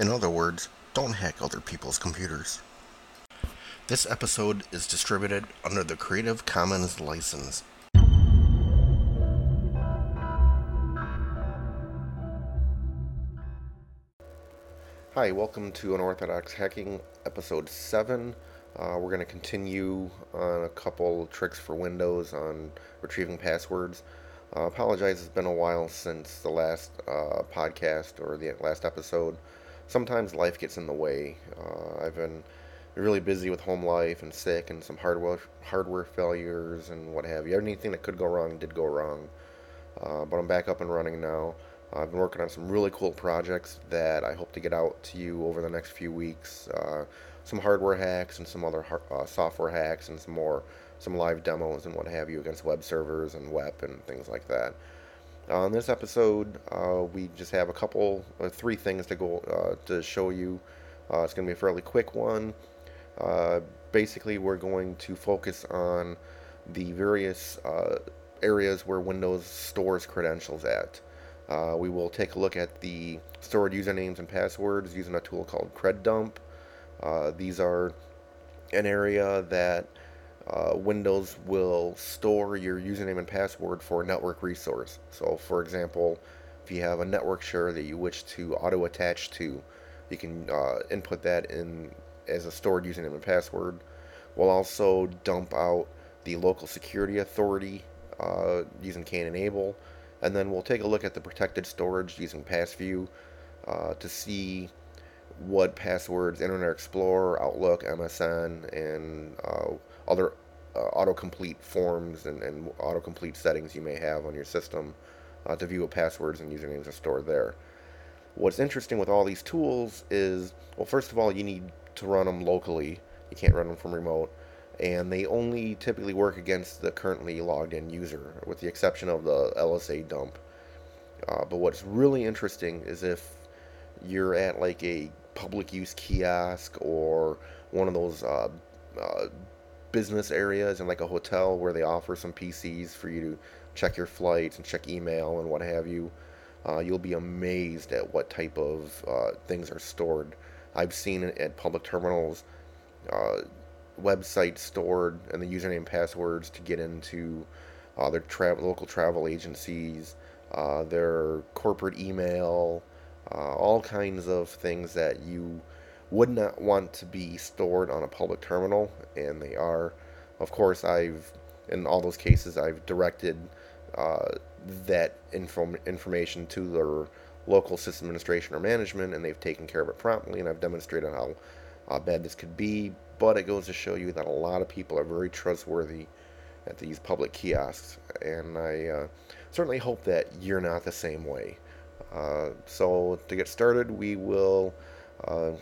In other words, don't hack other people's computers. This episode is distributed under the Creative Commons license. Hi, welcome to Unorthodox Hacking, episode 7. Uh, we're going to continue on a couple tricks for Windows on retrieving passwords. Uh, apologize, it's been a while since the last uh, podcast or the last episode. Sometimes life gets in the way. Uh, I've been really busy with home life and sick and some hardware hardware failures and what have you. Anything that could go wrong did go wrong. Uh, but I'm back up and running now. I've been working on some really cool projects that I hope to get out to you over the next few weeks. Uh, some hardware hacks and some other uh, software hacks and some more some live demos and what have you against web servers and web and things like that. Uh, on this episode, uh, we just have a couple, uh, three things to go uh, to show you. Uh, it's going to be a fairly quick one. basically, we're going to focus on the various areas where Windows stores credentials at. we will take a look at the stored usernames and passwords using a tool called CredDump. these are an area that uh, Windows will store your username and password for a network resource. So, for example, if you have a network share that you wish to auto attach to, you can uh, input that in as a stored username and password. We'll also dump out the local security authority uh, using Kdenable, and then we'll take a look at the protected storage using PassView uh, to see what passwords Internet Explorer, Outlook, MSN, and uh, other uh, autocomplete forms and, and autocomplete settings you may have on your system uh, to view what passwords and usernames are stored there. What's interesting with all these tools is, well, first of all, you need to run them locally. You can't run them from remote. And they only typically work against the currently logged in user, with the exception of the LSA dump. Uh, but what's really interesting is if you're at like a public use kiosk or one of those uh, uh, business areas and like a hotel where they offer some PCs for you to check your flights and check email and what have you. Uh, you'll be amazed at what type of uh, things are stored. I've seen at public terminals, uh, websites stored and the username passwords to get into uh, their tra- local travel agencies, uh, their corporate email, uh, all kinds of things that you would not want to be stored on a public terminal, and they are. Of course, I've in all those cases I've directed uh, that info- information to their local system administration or management, and they've taken care of it promptly. And I've demonstrated how uh, bad this could be. But it goes to show you that a lot of people are very trustworthy at these public kiosks, and I uh, certainly hope that you're not the same way. Uh, so to get started, we will uh,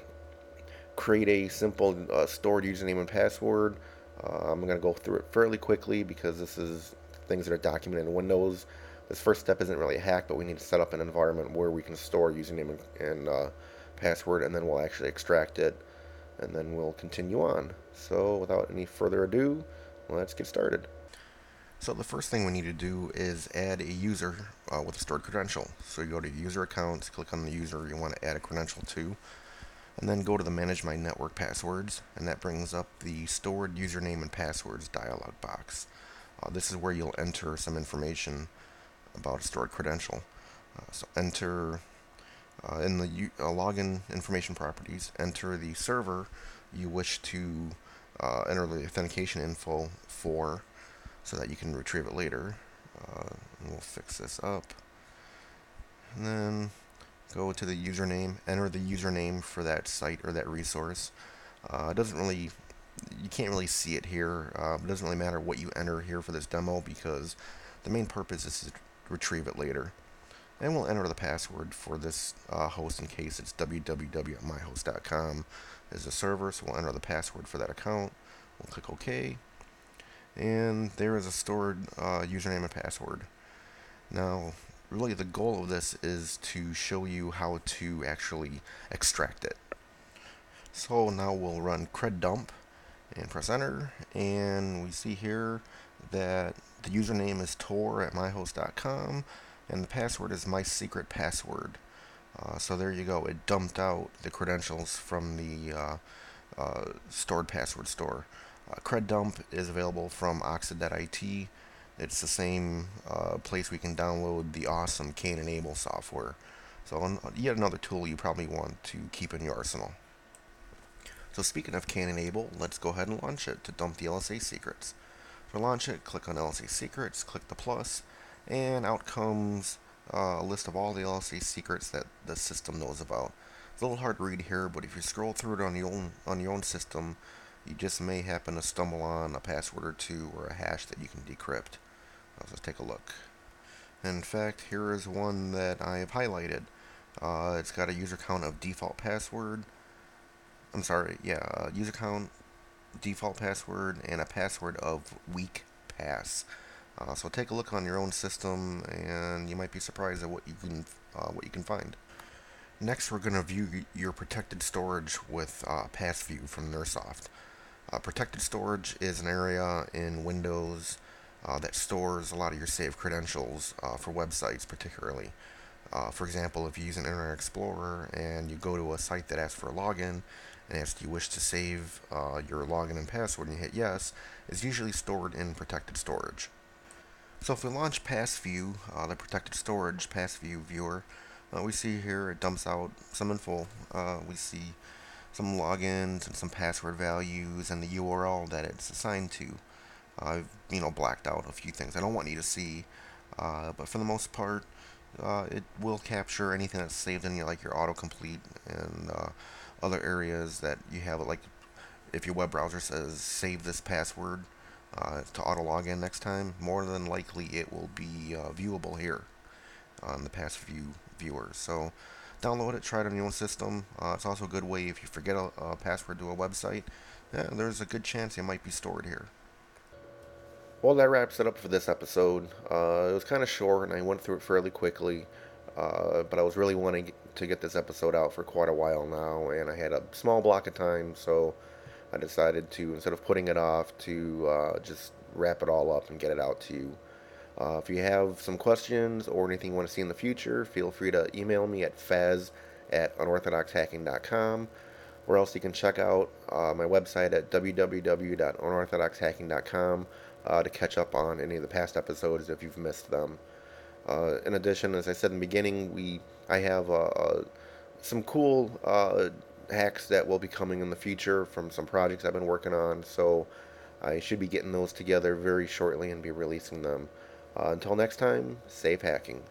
create a simple uh, stored username and password. Uh, I'm going to go through it fairly quickly because this is things that are documented in Windows. This first step isn't really a hack, but we need to set up an environment where we can store username and, uh, password, and then we'll actually extract it, and then we'll continue on. So without any further ado, let's get started. So the first thing we need to do is add a user uh, with a stored credential. So you go to user accounts, click on the user you want to add a credential to, and then go to the Manage My Network Passwords, and that brings up the Stored Username and Passwords dialog box. Uh, this is where you'll enter some information about a stored credential. Uh, so enter uh, in the uh, login information properties, enter the server you wish to uh, enter the authentication info for so that you can retrieve it later. Uh, we'll fix this up. And then go to the username, enter the username for that site or that resource. Uh, it doesn't really, you can't really see it here. Uh, it doesn't really matter what you enter here for this demo because the main purpose is to retrieve it later. And we'll enter the password for this uh, host in case it's www.myhost.com is a server. So we'll enter the password for that account. We'll click OK. And there is a stored uh, username and password. Now, really the goal of this is to show you how to actually extract it. So now we'll run cred dump and press enter and we see here that the username is tor at myhost.com and the password is my secret password. Uh, so there you go. It dumped out the credentials from the uh, uh, stored password store. Uh, CredDump is available from Oxid.it. It's the same uh, place we can download the awesome Kane-Enable software. So yet another tool you probably want to keep in your arsenal. So speaking of Kane-Enable, let's go ahead and launch it to dump the LSA secrets. For launch it, click on LSA secrets, click the plus, and out comes uh, a list of all the LSA secrets that the system knows about. It's a little hard to read here, but if you scroll through it on your own on your own system, you just may happen to stumble on a password or two or a hash that you can decrypt. Let's take a look. In fact, here is one that I have highlighted. Uh, it's got a user count of default password. I'm sorry, yeah, uh, user count, default password, and a password of weak pass. Uh, so take a look on your own system, and you might be surprised at what you can uh, what you can find. Next, we're going to view your protected storage with uh, PassView from Nersoft. Uh, protected storage is an area in Windows uh, that stores a lot of your saved credentials uh, for websites, particularly. Uh, for example, if you use an Internet Explorer and you go to a site that asks for a login and asks you wish to save uh, your login and password and you hit yes, it's usually stored in protected storage. So if we launch PassView, uh, the protected storage PassView viewer, uh, we see here it dumps out some info. We see some logins and some password values and the URL that it's assigned to. I've you know blacked out a few things I don't want you to see, uh, but for the most part, uh, it will capture anything that's saved in your like your autocomplete and uh, other areas that you have like if your web browser says save this password uh, to auto log in next time, more than likely it will be uh, viewable here on the PassView viewer. So download it, try it on your own system. Uh, it's also a good way if you forget a, a password to a website, yeah, there's a good chance it might be stored here. Well, that wraps it up for this episode. Uh, it was kind of short, and I went through it fairly quickly. Uh, but I was really wanting to get this episode out for quite a while now, and I had a small block of time, so I decided to, instead of putting it off, to uh, just wrap it all up and get it out to you. Uh, if you have some questions or anything you want to see in the future, feel free to email me at fez at unorthodoxhacking.com, or else you can check out uh, my website at www.unorthodoxhacking.com uh, to catch up on any of the past episodes if you've missed them. Uh, in addition, as I said in the beginning, we I have uh, some cool hacks that will be coming in the future from some projects I've been working on. So I should be getting those together very shortly and be releasing them. Uh, until next time, safe hacking.